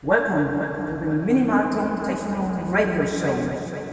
Welcome to the Minimal Techno Radio Show.